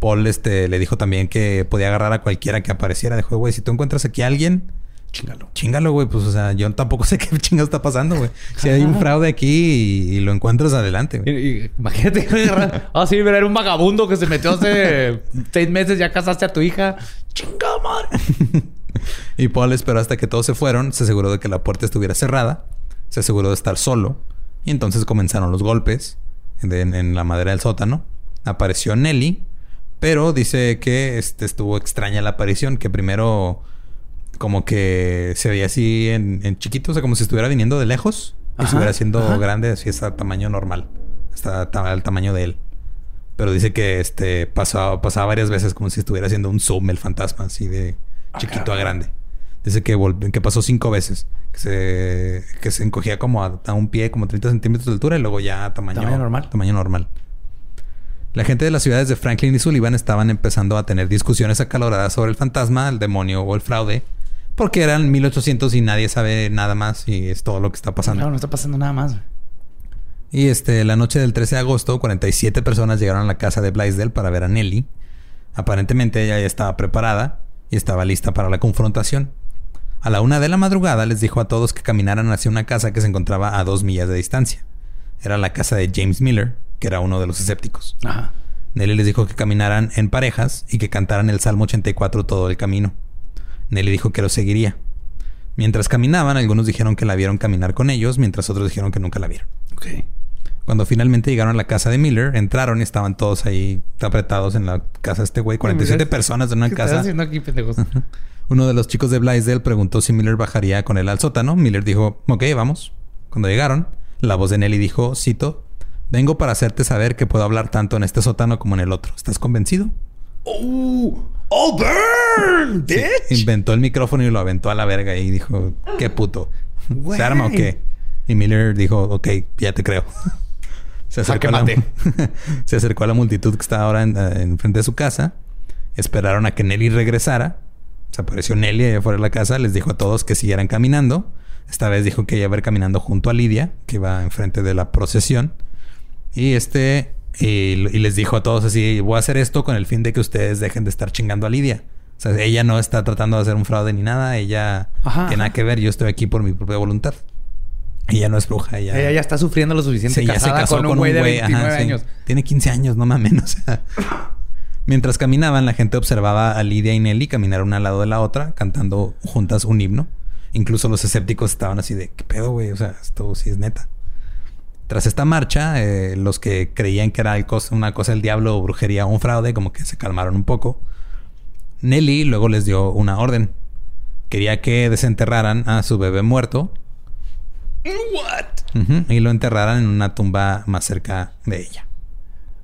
Paul este, le dijo también que podía agarrar a cualquiera que apareciera. Dijo, güey, si tú encuentras aquí a alguien, Chingalo. chingalo, güey. Pues, o sea, yo tampoco sé qué chingados está pasando, güey. Si hay un fraude aquí y, y lo encuentras adelante, güey. imagínate. Ah, sí, pero era un vagabundo que se metió hace seis meses. Ya casaste a tu hija. Chinga madre. Y Paul esperó hasta que todos se fueron, se aseguró de que la puerta estuviera cerrada, se aseguró de estar solo, y entonces comenzaron los golpes en, en la madera del sótano. Apareció Nelly, pero dice que este, estuvo extraña la aparición, que primero como que se veía así en, en chiquito, o sea, como si estuviera viniendo de lejos y estuviera siendo ajá. grande, así está tamaño normal, está ta- al tamaño de él. Pero dice que este pasaba, pasaba varias veces como si estuviera haciendo un zoom el fantasma, así de chiquito a grande. Dice que, que pasó cinco veces. Que se, que se encogía como a, a un pie, como 30 centímetros de altura, y luego ya a tamaño, Tamaño normal. Tamaño normal. La gente de las ciudades de Franklin y Sullivan estaban empezando a tener discusiones acaloradas sobre el fantasma, el demonio o el fraude. Porque eran 1800 y nadie sabe nada más y es todo lo que está pasando. No, no está pasando nada más. Y este, la noche del 13 de agosto, 47 personas llegaron a la casa de Blaisdell para ver a Nelly. Aparentemente ella ya estaba preparada y estaba lista para la confrontación. A la una de la madrugada les dijo a todos que caminaran hacia una casa que se encontraba a dos millas de distancia. Era la casa de James Miller, que era uno de los escépticos. Ajá. Nelly les dijo que caminaran en parejas y que cantaran el Salmo 84 todo el camino. Nelly dijo que lo seguiría. Mientras caminaban, algunos dijeron que la vieron caminar con ellos, mientras otros dijeron que nunca la vieron. Ok. Cuando finalmente llegaron a la casa de Miller, entraron y estaban todos ahí apretados en la casa de este güey. 47 personas en una ¿Qué casa. haciendo aquí, pendejos? Uno de los chicos de Blaisdell preguntó si Miller bajaría con él al sótano. Miller dijo, ok, vamos. Cuando llegaron, la voz de Nelly dijo, cito, vengo para hacerte saber que puedo hablar tanto en este sótano como en el otro. ¿Estás convencido? ¡Oh! ¡Oh, burn! Sí, ¡Bitch! inventó el micrófono y lo aventó a la verga y dijo, qué puto. ¿Se arma o qué? Y Miller dijo, ok, ya te creo. Se acercó, a la, se acercó a la multitud que estaba ahora en, en frente de su casa. Esperaron a que Nelly regresara. Se apareció Nelly allá afuera de la casa. Les dijo a todos que siguieran caminando. Esta vez dijo que iba a ir caminando junto a Lidia, que iba enfrente de la procesión. Y este... Y, y les dijo a todos así, voy a hacer esto con el fin de que ustedes dejen de estar chingando a Lidia. O sea, ella no está tratando de hacer un fraude ni nada. Ella Ajá, tiene nada que ver. Yo estoy aquí por mi propia voluntad. Ella no es bruja. Ella, Ella ya está sufriendo lo suficiente Sí, ya se casó con un güey de 29 ajá, sí. años. Tiene 15 años, no mames. O sea. Mientras caminaban, la gente observaba a Lidia y Nelly caminar una al lado de la otra, cantando juntas un himno. Incluso los escépticos estaban así de, ¿qué pedo, güey? O sea, esto sí es neta. Tras esta marcha, eh, los que creían que era una cosa del diablo o brujería o un fraude, como que se calmaron un poco. Nelly luego les dio una orden. Quería que desenterraran a su bebé muerto What? y lo enterraran en una tumba más cerca de ella.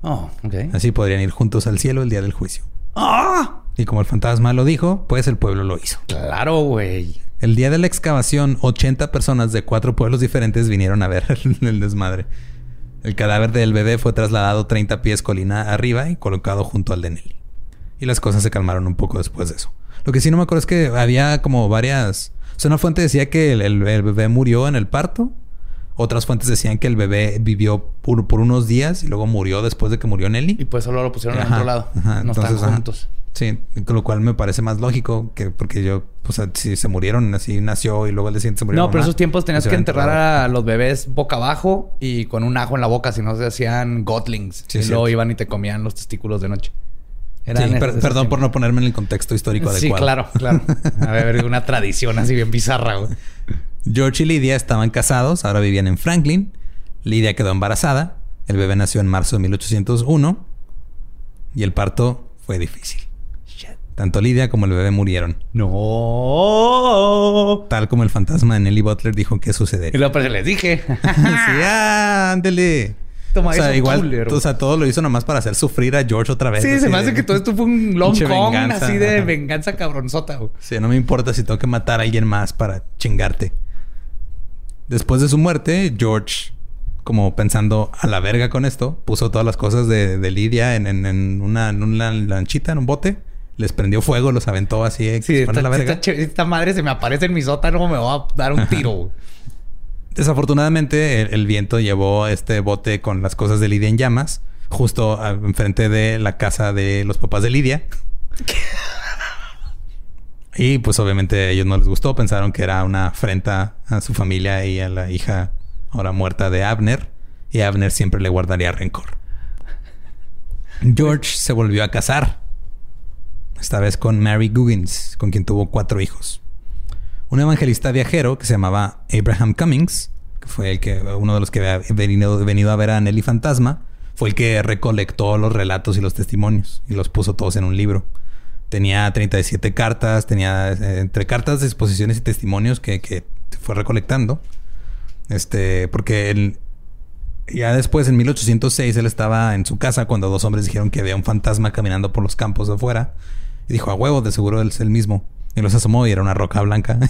Oh, ok. Así podrían ir juntos al cielo el día del juicio. ¡Ah! Y como el fantasma lo dijo, pues el pueblo lo hizo. Claro, güey. El día de la excavación, 80 personas de cuatro pueblos diferentes vinieron a ver el desmadre. El cadáver del bebé fue trasladado 30 pies colina arriba y colocado junto al de Nelly. Y las cosas se calmaron un poco después de eso. Lo que sí no me acuerdo es que había como varias... O sea, una fuente decía que el, el- el bebé murió en el parto. Otras fuentes decían que el bebé vivió por, por unos días y luego murió después de que murió Nelly. Y pues solo lo pusieron en Ajá, otro lado. ajá, no entonces, están ajá. Sí, con lo cual me parece más lógico que porque yo, o sea, si se murieron, así nació y luego el día siguiente se murió. No, la pero mamá, esos tiempos tenías que enterrar a los bebés boca abajo y con un ajo en la boca, si no se hacían gotlings. Sí, y luego iban y te comían los testículos de noche. Sí, Eran per- esos- perdón por no ponerme en el contexto histórico Sí, adecuado. claro, claro. A ver, una tradición así bien bizarra, güey. George y Lidia estaban casados, ahora vivían en Franklin. Lidia quedó embarazada. El bebé nació en marzo de 1801 y el parto fue difícil. Tanto Lidia como el bebé murieron, No. tal como el fantasma de Nelly Butler dijo que Y sucedería. luego pues les dije. sí, ah, ándele. Toma o sea, eso, igual, o sea, todo lo hizo nomás para hacer sufrir a George otra vez. Sí, se me de- hace que todo esto fue un long con así de ajá. venganza cabronzota, güey. Sí, no me importa si tengo que matar a alguien más para chingarte. Después de su muerte, George, como pensando a la verga con esto, puso todas las cosas de, de Lidia en, en- en una, en una lanchita, en un bote. Les prendió fuego, los aventó así. eh, Sí, esta, la madre se me aparece en mi sótano, me va a dar un tiro. Desafortunadamente, el, el viento llevó este bote con las cosas de Lidia en llamas, justo a- enfrente de la casa de los papás de Lidia. Y pues obviamente a ellos no les gustó, pensaron que era una afrenta a su familia y a la hija ahora muerta de Abner. Y Abner siempre le guardaría rencor. George se volvió a casar. Esta vez con Mary Guggins, con quien tuvo cuatro hijos. Un evangelista viajero que se llamaba Abraham Cummings, que fue el que, uno de los que había venido, venido a ver a Nelly Fantasma, fue el que recolectó los relatos y los testimonios y los puso todos en un libro. Tenía 37 cartas, tenía eh, entre cartas, exposiciones y testimonios que, que fue recolectando. Este, porque él, ya después, en 1806, él estaba en su casa cuando dos hombres dijeron que había un fantasma caminando por los campos de afuera. Y dijo, a huevo, de seguro es el mismo. Y los asomó y era una roca blanca.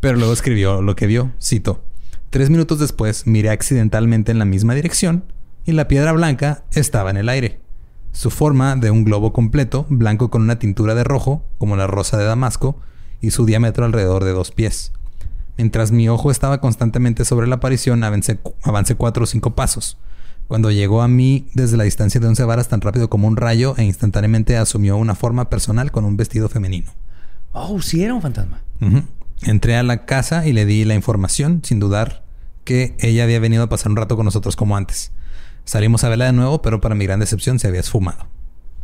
Pero luego escribió lo que vio. Cito. Tres minutos después miré accidentalmente en la misma dirección y la piedra blanca estaba en el aire. Su forma de un globo completo, blanco con una tintura de rojo, como la rosa de Damasco, y su diámetro alrededor de dos pies. Mientras mi ojo estaba constantemente sobre la aparición, avancé, avancé cuatro o cinco pasos. Cuando llegó a mí desde la distancia de once varas tan rápido como un rayo e instantáneamente asumió una forma personal con un vestido femenino. Oh, sí era un fantasma. Entré a la casa y le di la información, sin dudar que ella había venido a pasar un rato con nosotros como antes. Salimos a verla de nuevo, pero para mi gran decepción se había esfumado.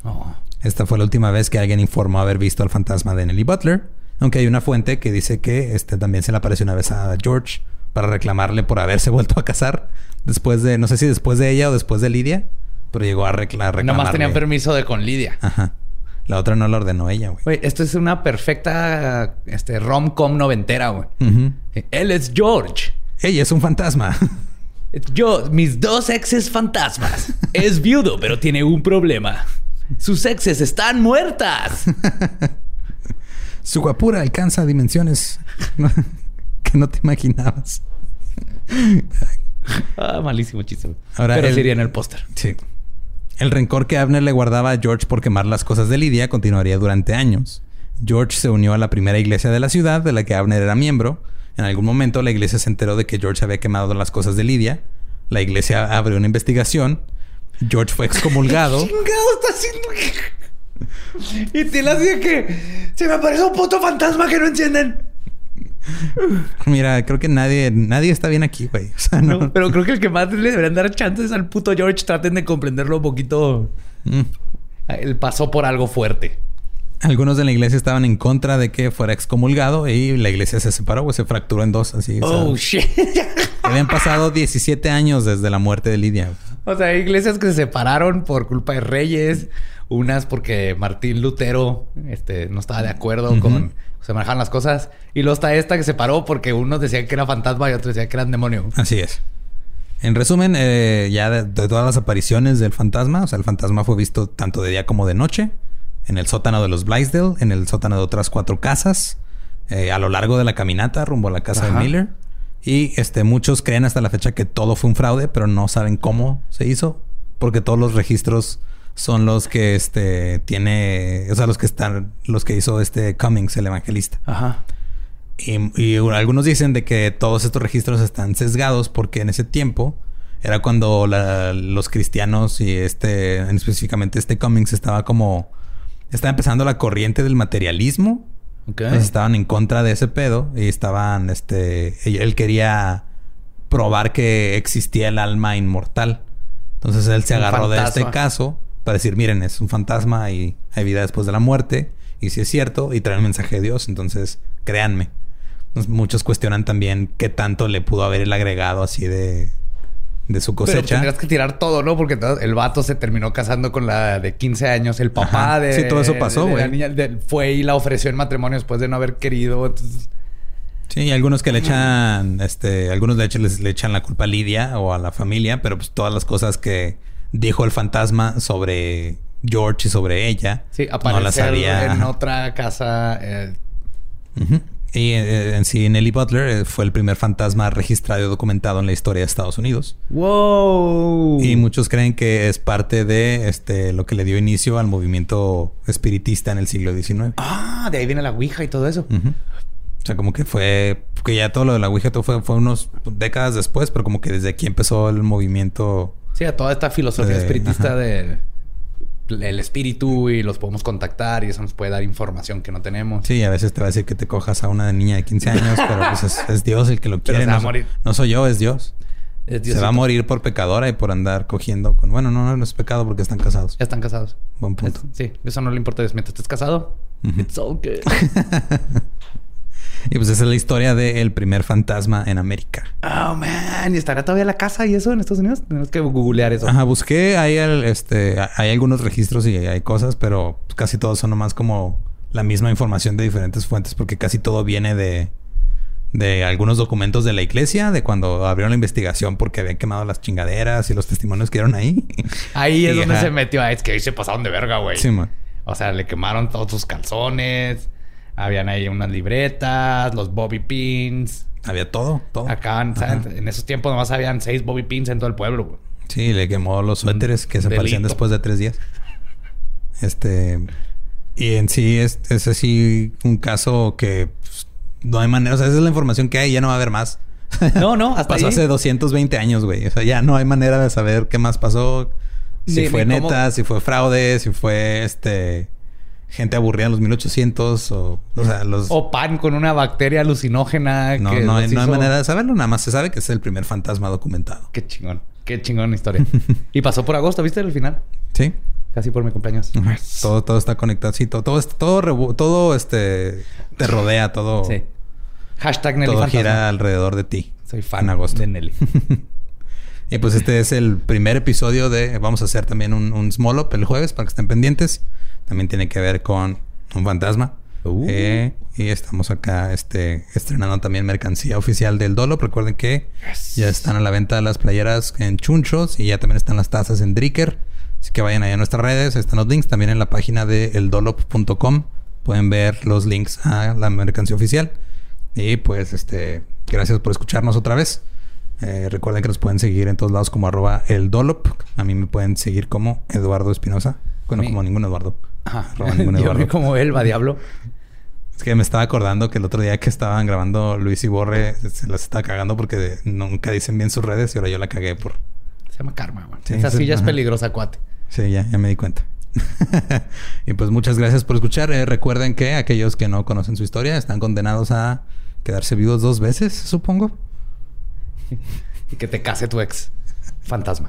Oh. Esta fue la última vez que alguien informó haber visto al fantasma de Nelly Butler, aunque hay una fuente que dice que este también se le apareció una vez a George para reclamarle por haberse vuelto a casar después de, no sé si después de ella o después de Lidia, pero llegó a, recla- a reclamarle. Nomás tenían permiso de con Lidia. Ajá. La otra no la ordenó ella, güey. Güey, esto es una perfecta este, rom-com noventera, güey. Ujú. Él es George. Ella es un fantasma. Yo, mis dos exes fantasmas. Es viudo, pero tiene un problema. Sus exes están muertas. Su guapura alcanza dimensiones que no te imaginabas. Ah, malísimo chiste. Ahora pero el- sería en el póster. Sí. El rencor que Abner le guardaba a George por quemar las cosas de Lidia continuaría durante años. George se unió a la primera iglesia de la ciudad, de la que Abner era miembro. En algún momento la iglesia se enteró de que George había quemado las cosas de Lidia. La iglesia abrió una investigación. George fue excomulgado. chingado está haciendo? y te la que se me aparece un puto fantasma que no encienden. Mira, creo que nadie, nadie está bien aquí, güey. O sea, no. No, pero creo que el que más le deberían dar chances al puto George traten de comprenderlo un poquito. Mm. Él pasó por algo fuerte. Algunos de la iglesia estaban en contra de que fuera excomulgado y la iglesia se separó, güey, se fracturó en dos, así. o sea, Oh shit. habían pasado 17 años desde la muerte de Lidia. O sea, hay iglesias que se separaron por culpa de reyes, unas porque Martín Lutero este, no estaba de acuerdo con se manejaban las cosas. Y luego está esta que se paró porque unos decían que era fantasma y otros decían que eran demonio. Así es. En resumen, eh, ya de, de todas las apariciones del fantasma, o sea, el fantasma fue visto tanto de día como de noche, en el sótano de los Blaisdell, en el sótano de otras cuatro casas, eh, a lo largo de la caminata rumbo a la casa Ajá. de Miller. Y este, muchos creen hasta la fecha que todo fue un fraude, pero no saben cómo se hizo, porque todos los registros son los que este tiene, o sea, los que están, los que hizo este Cummings, el evangelista. Ajá. Y, y algunos dicen de que todos estos registros están sesgados porque en ese tiempo era cuando la- los cristianos y este, en específicamente este Cummings estaba como, estaba empezando la corriente del materialismo. Entonces estaban en contra de ese pedo y estaban, este, él, quería probar que existía el alma inmortal. Entonces él se agarró de este caso para decir, miren, es un fantasma y hay vida después de la muerte. Y si es cierto, y trae el mensaje de Dios, entonces créanme. Entonces, muchos cuestionan también qué tanto le pudo haber el agregado así de, de su Pero cosecha. tendrías que tirar todo, ¿no? Porque el vato se terminó casando con la de 15 años. El papá Ajá. de... Sí, todo eso pasó, de la güey. niña de- fue y la ofreció en matrimonio después de no haber querido. Entonces, Sí, y algunos que le echan, este, algunos de hecho les, le echan la culpa a Lidia o a la familia, pero pues todas las cosas que dijo el fantasma sobre George y sobre ella, sí, no las había. en otra casa. eh. Y eh, en sí, Nelly Butler eh, fue el primer fantasma registrado y documentado en la historia de Estados Unidos. ¡Wow! Y muchos creen que es parte de este lo que le dio inicio al movimiento espiritista en el siglo XIX. Ah, de ahí viene la Ouija y todo eso. O sea, como que fue... Que ya todo lo de la Ouija todo fue, fue unos décadas después, pero como que desde aquí empezó el movimiento... Sí, a toda esta filosofía De- espiritista ajá. de el espíritu y los podemos contactar y eso nos puede dar información que no tenemos. Sí, a veces te va a decir que te cojas a una niña de 15 años, pero pues es, es Dios el que lo quiere. No, soy yo, es Dios. Es Se va a morir por pecadora y por andar cogiendo con... Bueno, no, no, es pecado porque están casados. Ya están casados. Buen punto. Es- sí, eso no le importa. Mientras estés casado, it's good. Y pues esa es la historia del primer fantasma en América. oh, man. ¿Y estará todavía la casa y eso en Estados Unidos? Tenemos que googlear eso. Ajá, busqué, hay, el- este, hay algunos registros y hay cosas, pero casi todos son nomás como la misma información de diferentes fuentes porque casi todo viene de, de algunos documentos de la iglesia, de cuando abrieron la investigación porque habían quemado las chingaderas y los testimonios que dieron ahí. Ahí es Y, donde se metió. Ah, es que ahí se pasaron de verga, güey. Sí, man. O sea, le quemaron todos sus calzones. Habían ahí unas libretas, los bobby pins. Había todo, todo. Acaban, Ajá. ¿saben? en esos tiempos nomás habían seis bobby pins en todo el pueblo, güey. Sí, le quemó los suéteres que se aparecían después de tres días. Este. Y en sí es, es así un caso que pues, no hay manera. O sea, esa es la información que hay, ya no va a haber más. No, no, hasta pasó ahí. hace 220 años, güey. O sea, ya no hay manera de saber qué más pasó. Si fue cómo- neta, si fue fraude, si fue este. Gente aburrida en los 1800 o. O sea, los. O pan con una bacteria alucinógena. no, que no, hay, los no hay hizo- manera de saberlo. Nada más se sabe que es el primer fantasma documentado. Qué chingón. Qué chingón historia. y pasó por agosto, ¿viste? El final. Sí. Casi por mi cumpleaños. Todo, todo está conectado. Sí, todo, todo, todo, todo este te rodea, todo, Sí. Hashtag Nelly todo Fantasma. gira alrededor de ti. Soy fan en agosto. de Nelly. Y pues este es el primer episodio de. Vamos a hacer también un, un small up el jueves para que estén pendientes. También tiene que ver con un fantasma. Uh. Eh, y estamos acá este, estrenando también mercancía oficial del Dolo. Recuerden que ya están a la venta las playeras en Chunchos y ya también están las tazas en Dricker. Así que vayan ahí a nuestras redes. Están los links también en la página de eldolop.com. Pueden ver los links a la mercancía oficial. Y pues este, gracias por escucharnos otra vez. Eh, recuerden que nos pueden seguir en todos lados como arroba el Dolop. A mí me pueden seguir como Eduardo Espinosa. Bueno, como ningún Eduardo. Eduardo. vi como él va diablo. Es que me estaba acordando que el otro día que estaban grabando Luis y Borre se las estaba cagando porque nunca dicen bien sus redes y ahora yo la cagué por... Se llama karma, güey. Sí, Esa sí, silla es peligrosa, cuate. Sí, ya, ya me di cuenta. y pues muchas gracias por escuchar. Eh, recuerden que aquellos que no conocen su historia están condenados a quedarse vivos dos veces, supongo. Y que te case tu ex fantasma.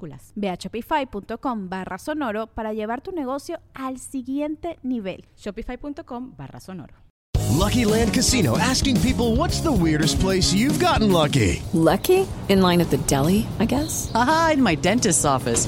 minúsculas. Ve a shopify.com barra sonoro para llevar tu negocio al siguiente nivel. Shopify.com barra sonoro. Lucky Land Casino asking people what's the weirdest place you've gotten lucky? Lucky? In line at the deli, I guess? Aha, in my dentist's office.